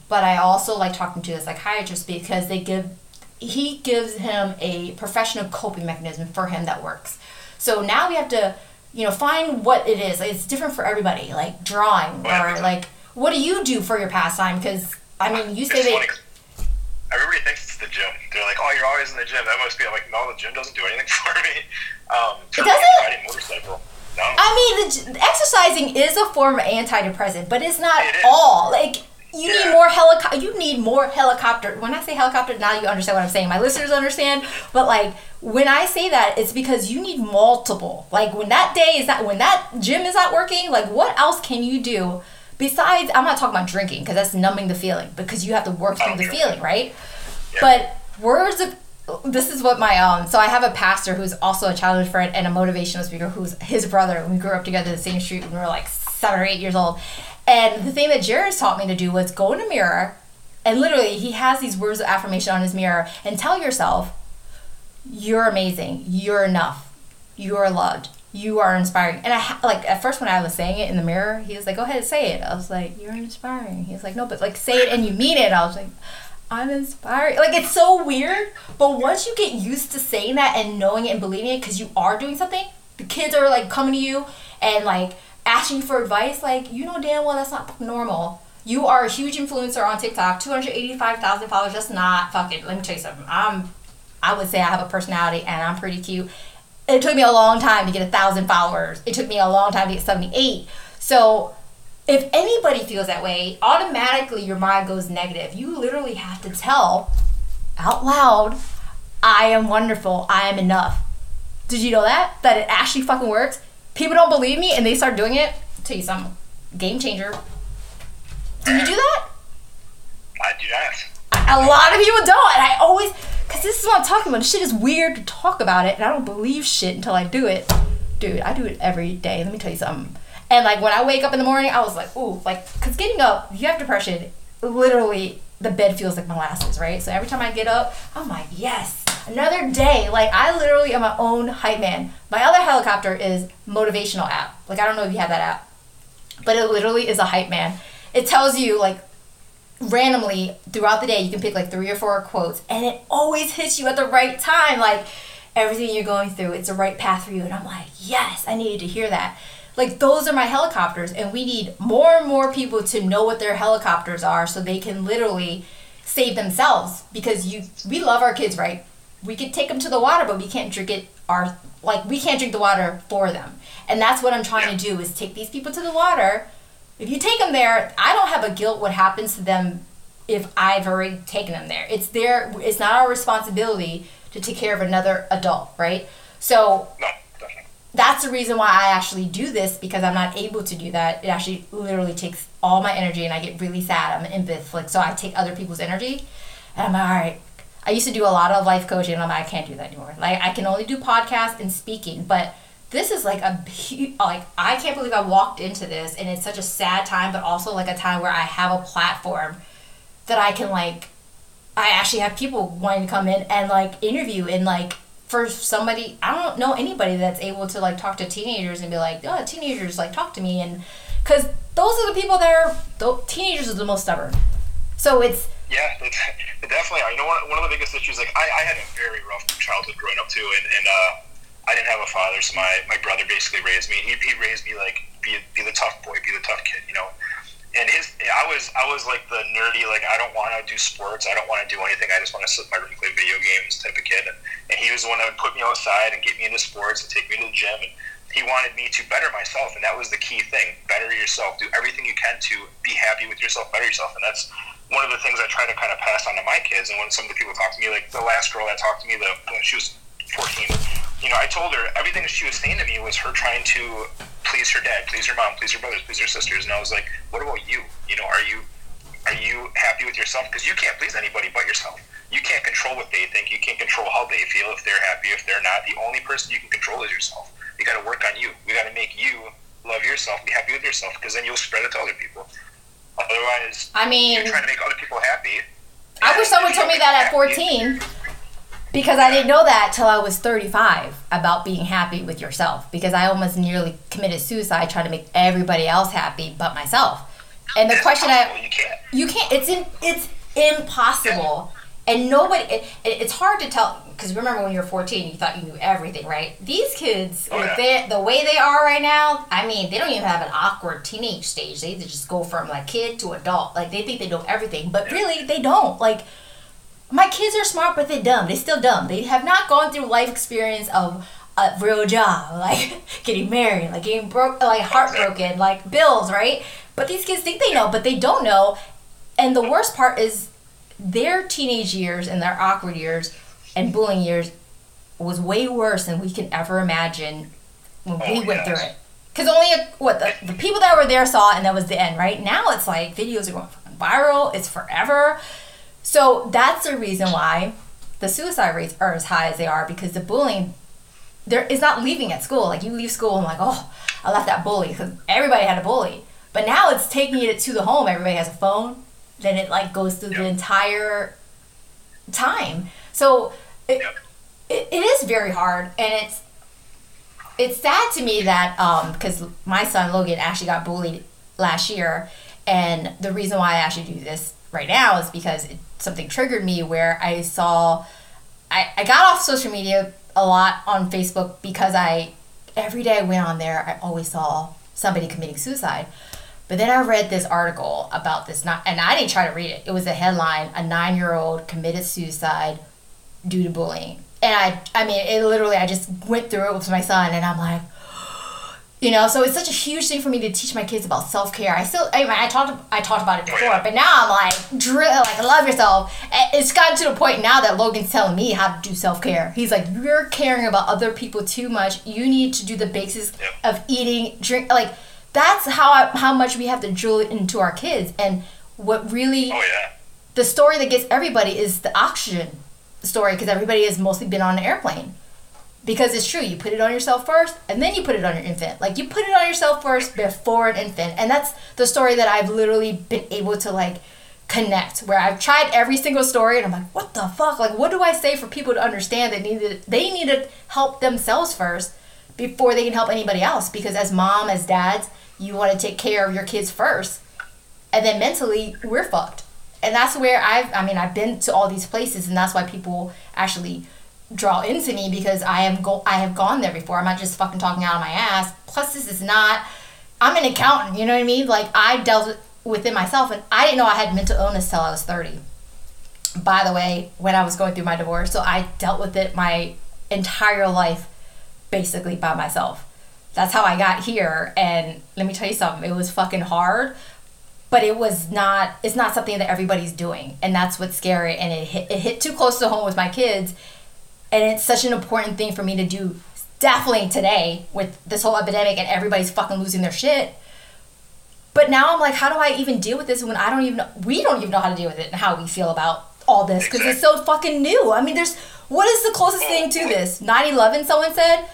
But I also like talking to the psychiatrist because they give he gives him a professional coping mechanism for him that works. So now we have to, you know, find what it is. It's different for everybody. Like drawing or like what do you do for your pastime? Because I mean, you say that Everybody thinks it's the gym. They're like, "Oh, you're always in the gym." That must be I'm like, no, the gym doesn't do anything for me. Um, It doesn't? Riding motorcycle. No. I mean, the, exercising is a form of antidepressant, but it's not It all. Like you Yeah. need more helicopter. You need more helicopter. When I say helicopter, now you understand what I'm saying. My listeners understand. But like when I say that, it's because you need multiple. Like when that day is not, when that gym is not working. Like what else can you do besides? I'm not talking about drinking because that's numbing the feeling because you have to work through oh, the feeling, right? Yeah. But words of this is what my um so I have a pastor who's also a childhood friend and a motivational speaker who's his brother we grew up together the same street when we were like seven or eight years old. And the thing that Jared taught me to do was go in a mirror and literally he has these words of affirmation on his mirror and tell yourself you're amazing, you're enough, you're loved, you are inspiring. And I like at first when I was saying it in the mirror, he was like, "Go ahead, say it." I was like, "You're inspiring." He was like, "No, but like say it and you mean it." I was like, I'm inspired. Like it's so weird, but once you get used to saying that and knowing it and believing it because you are doing something, the kids are like coming to you and like asking for advice. Like you know damn well that's not normal. You are a huge influencer on TikTok, two hundred eighty-five thousand followers. That's not fucking. Let me tell you something. I'm, I would say I have a personality and I'm pretty cute. It took me a long time to get a thousand followers. It took me a long time to get seventy-eight. So if anybody feels that way, automatically your mind goes negative. You literally have to tell out loud, I am wonderful, I am enough. Did you know that? That it actually fucking works? People don't believe me and they start doing it. I'll tell you something. Game changer. Did you do that? I do not. A lot of people don't, and I always, because this is what I'm talking about. Shit is weird to talk about it, and I don't believe shit until I do it. Dude, I do it every day. Let me tell you something. And like when I wake up in the morning, I was like, ooh, like, because getting up, you have depression, literally the bed feels like molasses, right? So every time I get up, I'm like, yes, another day. Like I literally am my own hype man. My other helicopter is motivational app. Like I don't know if you have that app, but it literally is a hype man. It tells you like randomly throughout the day you can pick like three or four quotes and it always hits you at the right time like everything you're going through it's the right path for you and i'm like yes i needed to hear that like those are my helicopters and we need more and more people to know what their helicopters are so they can literally save themselves because you we love our kids right we could take them to the water but we can't drink it our like we can't drink the water for them and that's what i'm trying to do is take these people to the water if you take them there, I don't have a guilt what happens to them if I've already taken them there. It's their it's not our responsibility to take care of another adult, right? So. That's the reason why I actually do this because I'm not able to do that. It actually literally takes all my energy and I get really sad. I'm an empath, like so I take other people's energy and I'm like, all right. I used to do a lot of life coaching and I'm like, I can't do that anymore. Like I can only do podcasts and speaking, but this is like a like I can't believe I walked into this and it's such a sad time, but also like a time where I have a platform that I can like I actually have people wanting to come in and like interview and like for somebody I don't know anybody that's able to like talk to teenagers and be like, oh, teenagers like talk to me and because those are the people that are the teenagers are the most stubborn. So it's Yeah, it, it definitely are. You know, one, one of the biggest issues, like, I, I had a very rough childhood growing up, too, and, and uh, I didn't have a father, so my, my brother basically raised me. He, he raised me, like, be, be the tough boy, be the tough kid, you know? And his I was I was like the nerdy like I don't want to do sports I don't want to do anything I just want to sit in my room and play video games type of kid. And, and he was the one that would put me outside and get me into sports and take me to the gym and he wanted me to better myself and that was the key thing better yourself do everything you can to be happy with yourself better yourself. And that's one of the things I try to kind of pass on to my kids and when some of the people talk to me like the last girl that talked to me the when she was 14 you know I told her everything she was saying to me was her trying to please her dad, please her mom, please her brothers, please her sisters. And I was like, what about you? You know, are you are you happy with yourself? Because you can't please anybody but yourself. You can't control what they think. You can't control how they feel if they're happy, if they're not. The only person you can control is yourself. You got to work on you. You got to make you love yourself, be happy with yourself, because then you'll spread it to other people. Otherwise, I mean, you're trying to make other people happy. I wish someone told me that at 14 because I didn't know that till I was 35 about being happy with yourself because I almost nearly committed suicide trying to make everybody else happy but myself. And the It's question. I you can't. you can't it's in, it's impossible. And nobody it, it- it's hard to tell because remember when you were 14 you thought you knew everything, right? These kids Oh, with yeah. their, the way they are right now, I mean, they don't even have an awkward teenage stage. They just go from like kid to adult. Like they think they know everything, but really they don't. Like my kids are smart, but they're dumb. They're still dumb. They have not gone through life experience of a real job, like getting married, like getting broke, like heartbroken, like bills, right? But these kids think they know, but they don't know. And the worst part is their teenage years and their awkward years and bullying years was way worse than we can ever imagine when we Oh, went through it. Because only a, what the, the people that were there saw, it and that was the end. Right now, it's like videos are going viral. It's forever. So that's the reason why the suicide rates are as high as they are because the bullying there is not leaving at school. Like you leave school and like, oh, I left that bully because everybody had a bully. But now it's taking it to the home. Everybody has a phone. Then it like goes through the entire time. So it, Yep. it, it is very hard and it's it's sad to me that um because my son logan actually got bullied last year and the reason why i actually do this right now is because it, something triggered me where i saw I, I got off social media a lot on facebook because i every day i went on there i always saw somebody committing suicide but then I read this article about this, not, and I didn't try to read it. It was a headline: "A nine-year-old committed suicide due to bullying. And I, I mean, it literally, I just went through it with my son, and I'm like, you know, so it's such a huge thing for me to teach my kids about self care. I still, I mean, I talked, I talked about it before, but now I'm like, drill, like, love yourself. Eh, it's gotten to the point now that Logan's telling me how to do self care. He's like, you're caring about other people too much. You need to do the basics Yep. of eating, drink, like. That's how I, how much we have to drill it into our kids, and what really Oh yeah. the story that gets everybody is the oxygen story because everybody has mostly been on an airplane. Because it's true, you put it on yourself first and then you put it on your infant. Like you put it on yourself first before an infant. And that's the story that I've literally been able to like connect where I've tried every single story and I'm like, what the fuck? Like what do I say for people to understand that need to, they need to help themselves first before they can help anybody else? Because as mom, as dads, you want to take care of your kids first and then mentally we're fucked and that's where i've i mean i've been to all these places and that's why people actually draw into me because i am go i have gone there before i'm not just fucking talking out of my ass plus this is not i'm an accountant you know what i mean like i dealt with, with it myself and i didn't know i had mental illness till i was 30 by the way when i was going through my divorce so i dealt with it my entire life basically by myself that's how I got here. And let me tell you something, it was fucking hard, but it was not, it's not something that everybody's doing. And that's what's scary. And it hit, it hit too close to home with my kids. And it's such an important thing for me to do, definitely today with this whole epidemic and everybody's fucking losing their shit. But now I'm like, how do I even deal with this when I don't even know, we don't even know how to deal with it and how we feel about all this because it's so fucking new. I mean, there's, what is the closest thing to this? 9 11, someone said?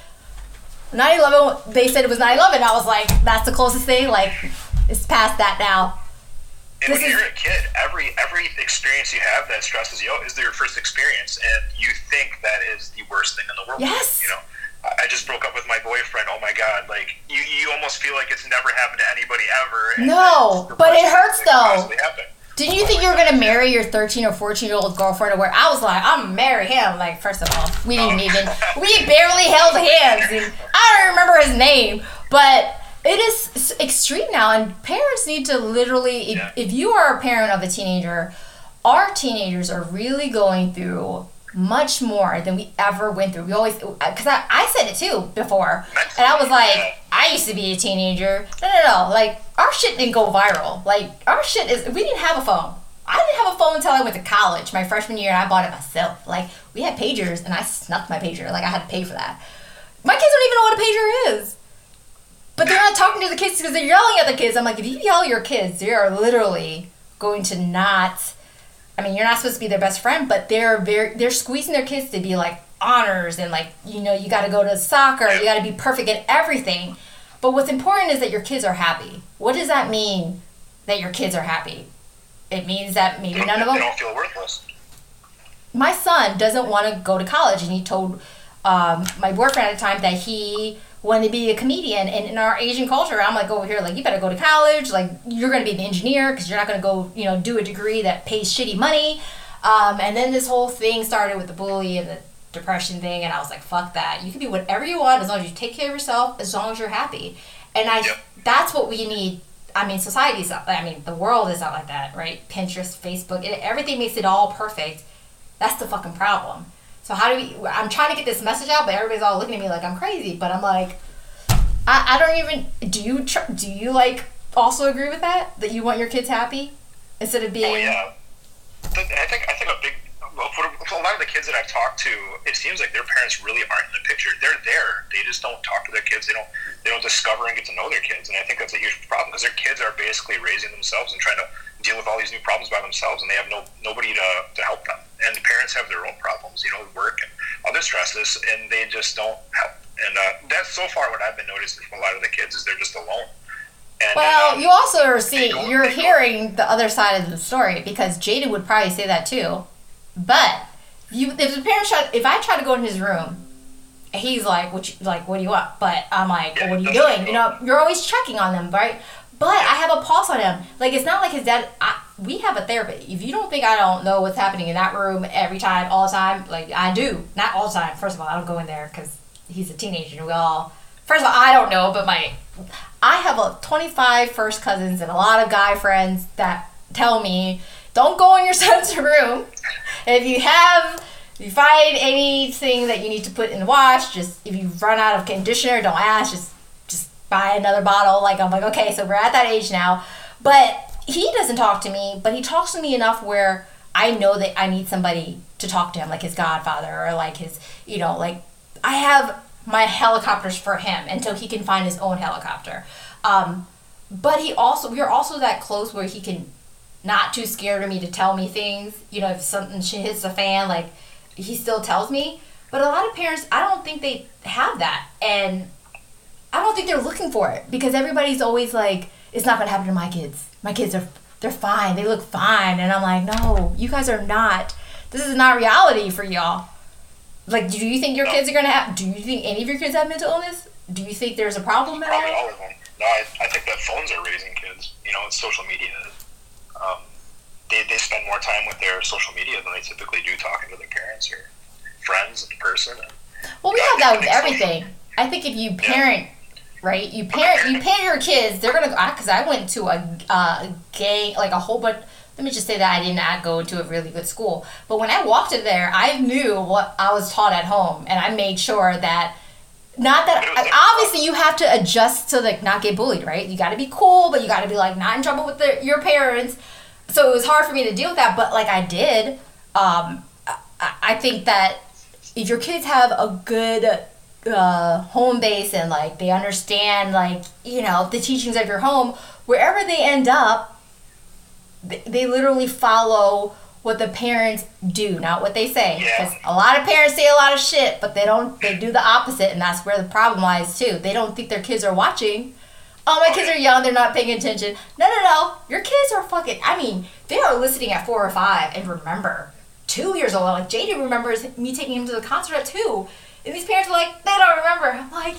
9-11 they said it was 9-11 i was like that's the closest thing like it's past that now And This when is- you're a kid, every every experience you have that stresses you out is your first experience, and you think that is the worst thing in the world. Yes. You know, I just broke up with my boyfriend. Oh my god! Like you, you almost feel like it's never happened to anybody ever. No, but it hurts though. didn't you think you were gonna marry your 13 or 14 year old girlfriend or where i was like i'm marry him like first of all we didn't oh. even we barely held hands and i don't remember his name but it is extreme now, and parents need to literally. If, Yeah. if you are a parent of a teenager, our teenagers are really going through much more than we ever went through. We always, uh, because I, I said it too before, and I was like, I used to be a teenager. No, no, no. Like our shit didn't go viral. Like our shit is. We didn't have a phone. I didn't have a phone until I went to college, my freshman year, and I bought it myself. Like we had pagers, and I snuck my pager. Like I had to pay for that. My kids don't even know what a pager is. But they're not talking to the kids because they're yelling at the kids. I'm like, if you yell at your kids, they are literally going to not. I mean, you're not supposed to be their best friend, but they're very they're squeezing their kids to be like honors and like you know you got to go to soccer, you got to be perfect at everything. But what's important is that your kids are happy. What does that mean? That your kids are happy? It means that maybe none of them They don't feel worthless. my son doesn't want to go to college and he told um, my boyfriend at the time that he wanted to be a comedian and in our asian culture i'm like over here like you better go to college like you're going to be an engineer because you're not going to go you know do a degree that pays shitty money um, and then this whole thing started with the bully and the depression thing and i was like fuck that you can be whatever you want as long as you take care of yourself as long as you're happy and i Yep. that's what we need I mean, society's not. I mean, the world is not like that, right? Pinterest, Facebook, it, everything makes it all perfect. That's the fucking problem. So how do we? I'm trying to get this message out, but everybody's all looking at me like I'm crazy. But I'm like, I, I don't even. Do you tr- do you like also agree with that? That you want your kids happy instead of being. Oh yeah. I think I think a big for a lot of the kids that I've talked to, it seems like their parents really aren't in the picture. They're there. They just don't talk to their kids. They don't they don't discover and get to know their kids. And I think that's a huge problem because their kids are basically raising themselves and trying to deal with all these new problems by themselves, and they have no nobody to, to help them. And the parents have their own problems, you know, work and other stresses, and they just don't help. And uh, that's so far what I've been noticing from a lot of the kids is they're just alone. And, Well, um, you also are seeing, you're hearing the other side of the story because Jaden would probably say that too. But you, if the parent try, if I try to go in his room, he's like, "What you like? What do you want?" But I'm like, Yeah, "What are you doing?" You know, you're always checking on them, right? But I have a pulse on him. Like it's not like his dad. I, we have a therapist. If you don't think I don't know what's happening in that room every time, all the time, like I do. Not all the time. First of all, I don't go in there because he's a teenager. and We all. First of all, I don't know, but my I have a 25 first cousins and a lot of guy friends that tell me, don't go in your son's room. If you have, if you find anything that you need to put in the wash, just if you run out of conditioner, don't ask, just just buy another bottle. Like I'm like, okay, so we're at that age now. But he doesn't talk to me, but he talks to me enough where I know that I need somebody to talk to him, like his godfather or like his, you know, like I have my helicopters for him until he can find his own helicopter. Um, but he also, we're also that close where he can not too scared of me to tell me things. You know, if something hits the fan, like he still tells me. But a lot of parents, I don't think they have that, and I don't think they're looking for it because everybody's always like, "It's not gonna happen to my kids. My kids are they're fine. They look fine." And I'm like, "No, you guys are not. This is not reality for y'all." Like, do you think your kids are gonna have? Do you think any of your kids have mental illness? Do you think there's a problem at Probably all? of them. No, I, I think that phones are raising kids. You know, it's social media. Um, they, they spend more time with their social media than they typically do talking to their parents or friends in person. And Well, we Yeah, have that with everything. I think if you parent, right, you parent, you parent your kids, they're gonna. Go. Because I went to a uh, gang, like a whole bunch. Let me just say that I did not go to a really good school, but when I walked in there, I knew what I was taught at home, and I made sure that. Not that obviously you have to adjust to like not get bullied, right? You got to be cool, but you got to be like not in trouble with the, your parents. So it was hard for me to deal with that, but like I did. Um, I, I think that if your kids have a good uh, home base and like they understand like you know the teachings of your home wherever they end up they, they literally follow what the parents do not what they say. Yeah. because a lot of parents say a lot of shit but they don't they do the opposite and that's where the problem lies too. They don't think their kids are watching. Oh my kids are young they're not paying attention. No no no. Your kids are fucking i mean they are listening at four or five and remember two years old like jaden remembers me taking him to the concert at two and these parents are like they don't remember i'm like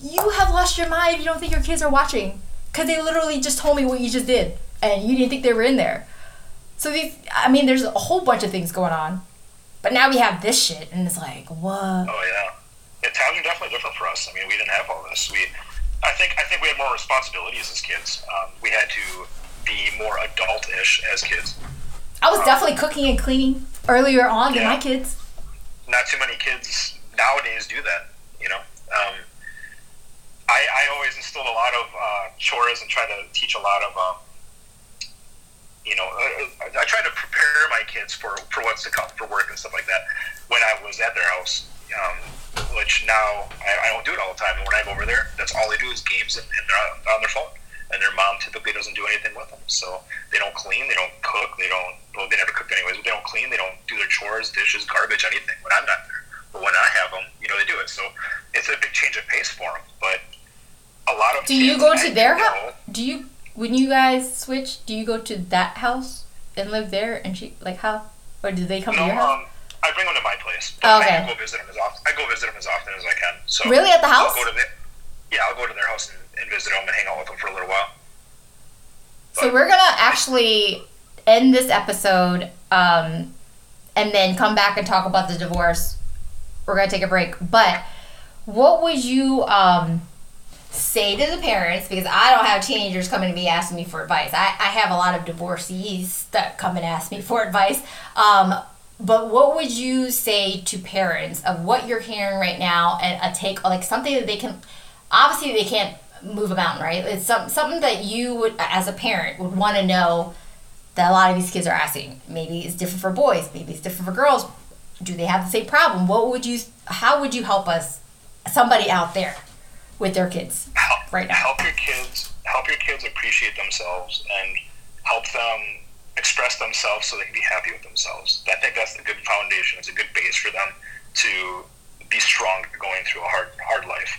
you have lost your mind if you don't think your kids are watching because they literally just told me what you just did and you didn't think they were in there so these i mean there's a whole bunch of things going on but now we have this shit and it's like what oh yeah, yeah, times are definitely different for us. I mean, we didn't have all this. We I think I think we had more responsibilities as kids. Um, we had to be more adult-ish as kids. I was definitely cooking and cleaning earlier on than my kids. Not too many kids nowadays do that. You know, um, I I always instilled a lot of uh, chores and try to teach a lot of. Um, you know, uh, I, I try to prepare my kids for, for what's to come, for work and stuff like that. When I was at their house, um, which now I, I don't do it all the time. And when I go over there, that's all they do is games and, and they're on- on their phone. And their mom typically doesn't do anything with them. So they don't clean, they don't cook, they don't. Well, they never cooked anyways. But they don't clean, they don't do their chores, dishes, garbage, anything. When I'm not there, when I have them, you know, they do it. So it's a big change of pace for them. But a lot of Do you go I to their house? Do you when you guys switch? Do you go to that house and live there? And she like how? Or do they come No, to your house? um, I bring them to my place. Oh, I go visit them as often. I go visit them as often as I can. So Really, at the house? I'll go to the, yeah, I'll go to their house and, and visit them and hang out with them for a little while. So we're gonna actually end this episode, um, and then come back and talk about the divorce. We're gonna take a break, but what would you um, say to the parents? Because I don't have teenagers coming to me asking me for advice. I, I have a lot of divorcees that come and ask me for advice. Um, but what would you say to parents of what you're hearing right now and a take like something that they can obviously they can't move a mountain, right? It's some, something that you would, as a parent, would want to know that a lot of these kids are asking. Maybe it's different for boys. Maybe it's different for girls. Do they have the same problem? What would you? How would you help us? Somebody out there with their kids Help, right now. help your kids. Help your kids appreciate themselves and help them express themselves so they can be happy with themselves. I think that's a good foundation. It's a good base for them to be strong going through a hard hard life.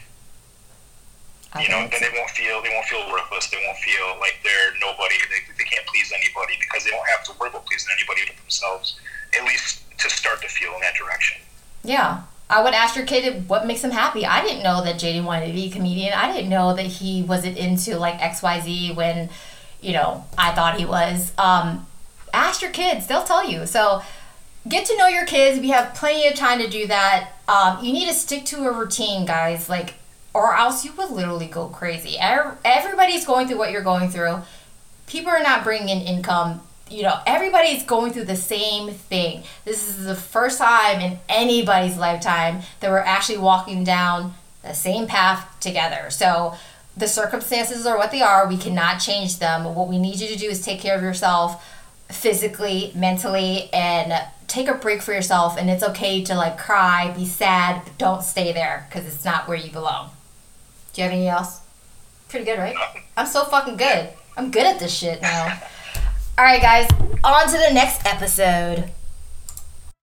I you know, then they won't feel they won't feel worthless. They won't feel like they're nobody. They, they can't please anybody because they don't have to worry about pleasing anybody but themselves. At least to start to feel in that direction. Yeah. I would ask your kid what makes him happy. I didn't know that JD wanted to be a comedian. I didn't know that he wasn't into like XYZ when, you know, I thought he was. Um, ask your kids, they'll tell you. So get to know your kids. We have plenty of time to do that. Um, you need to stick to a routine, guys. Like, or else you will literally go crazy. Everybody's going through what you're going through. People are not bringing in income. You know, everybody's going through the same thing. This is the first time in anybody's lifetime that we're actually walking down the same path together. So the circumstances are what they are. We cannot change them. What we need you to do is take care of yourself physically, mentally, and take a break for yourself. And it's okay to like cry, be sad, but don't stay there because it's not where you belong. Do you have anything else? Pretty good, right? I'm so fucking good. I'm good at this shit now. All right, guys, on to the next episode.